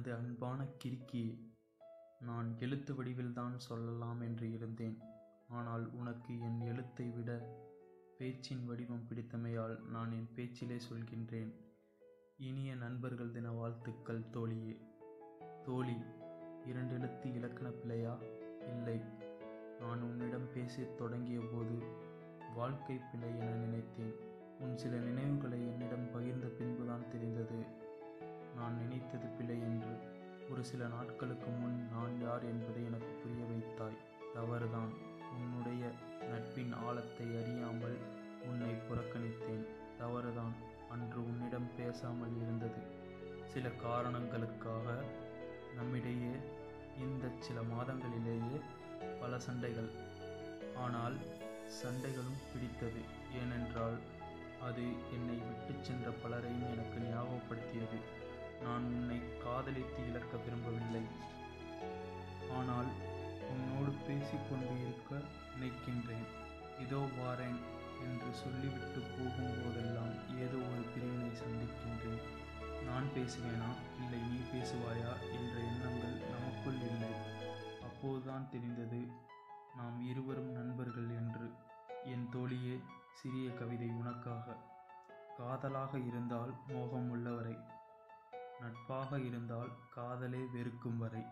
எனது அன்பான கிறுக்கியே நான் எழுத்து வடிவில்தான் சொல்லலாம் என்று இருந்தேன். ஆனால் உனக்கு என் எழுத்தை விட பேச்சின் வடிவம் பிடித்தமையால் நான் என் பேச்சிலே சொல்கின்றேன். இனிய நண்பர்கள் தின வாழ்த்துக்கள் தோழியே. தோழி இரண்டெழுத்து இலக்கண பிழையா? இல்லை. நான் உன்னிடம் பேசத் தொடங்கிய போது வாழ்க்கை பிழை என நினைத்தேன். உன் சில ஒரு சில நாட்களுக்கு முன் நான் யார் என்பதை எனக்கு புரிய வைத்தாய். தவறுதான். உன்னுடைய நட்பின் ஆழத்தை அறியாமல் உன்னை புறக்கணித்தேன். தவறுதான். அன்று உன்னிடம் பேசாமல் இருந்தது. சில காரணங்களுக்காக நம்மிடையே இந்த சில மாதங்களிலேயே பல சண்டைகள். ஆனால் சண்டைகளும் பிடித்தது. ஏனென்றால் அது என்னை விட்டு சென்ற பலரையும் எனக்கு ஞாபகப்படுத்தியது. காதலித்து இழக்க விரும்பவில்லை. ஆனால் உன்னோடு பேசிக்கொண்டு இருக்க நினைக்கின்றேன். இதோ வாரேன் என்று சொல்லிவிட்டு போகும்போதெல்லாம் ஏதோ ஒரு பிரிவினை சந்திக்கின்றேன். நான் பேசுவேனா? இல்லை நீ பேசுவாயா? என்ற எண்ணங்கள் நமக்குள் இல்லை. அப்போதுதான் தெரிந்தது நாம் இருவரும் நண்பர்கள் என்று. என் தோழியே சிறிய கவிதை உனக்காக. காதலாக இருந்தால் மோகம் உள்ளவரை நட்பாக இருந்தால் காதலே வெறுக்கும் வரை.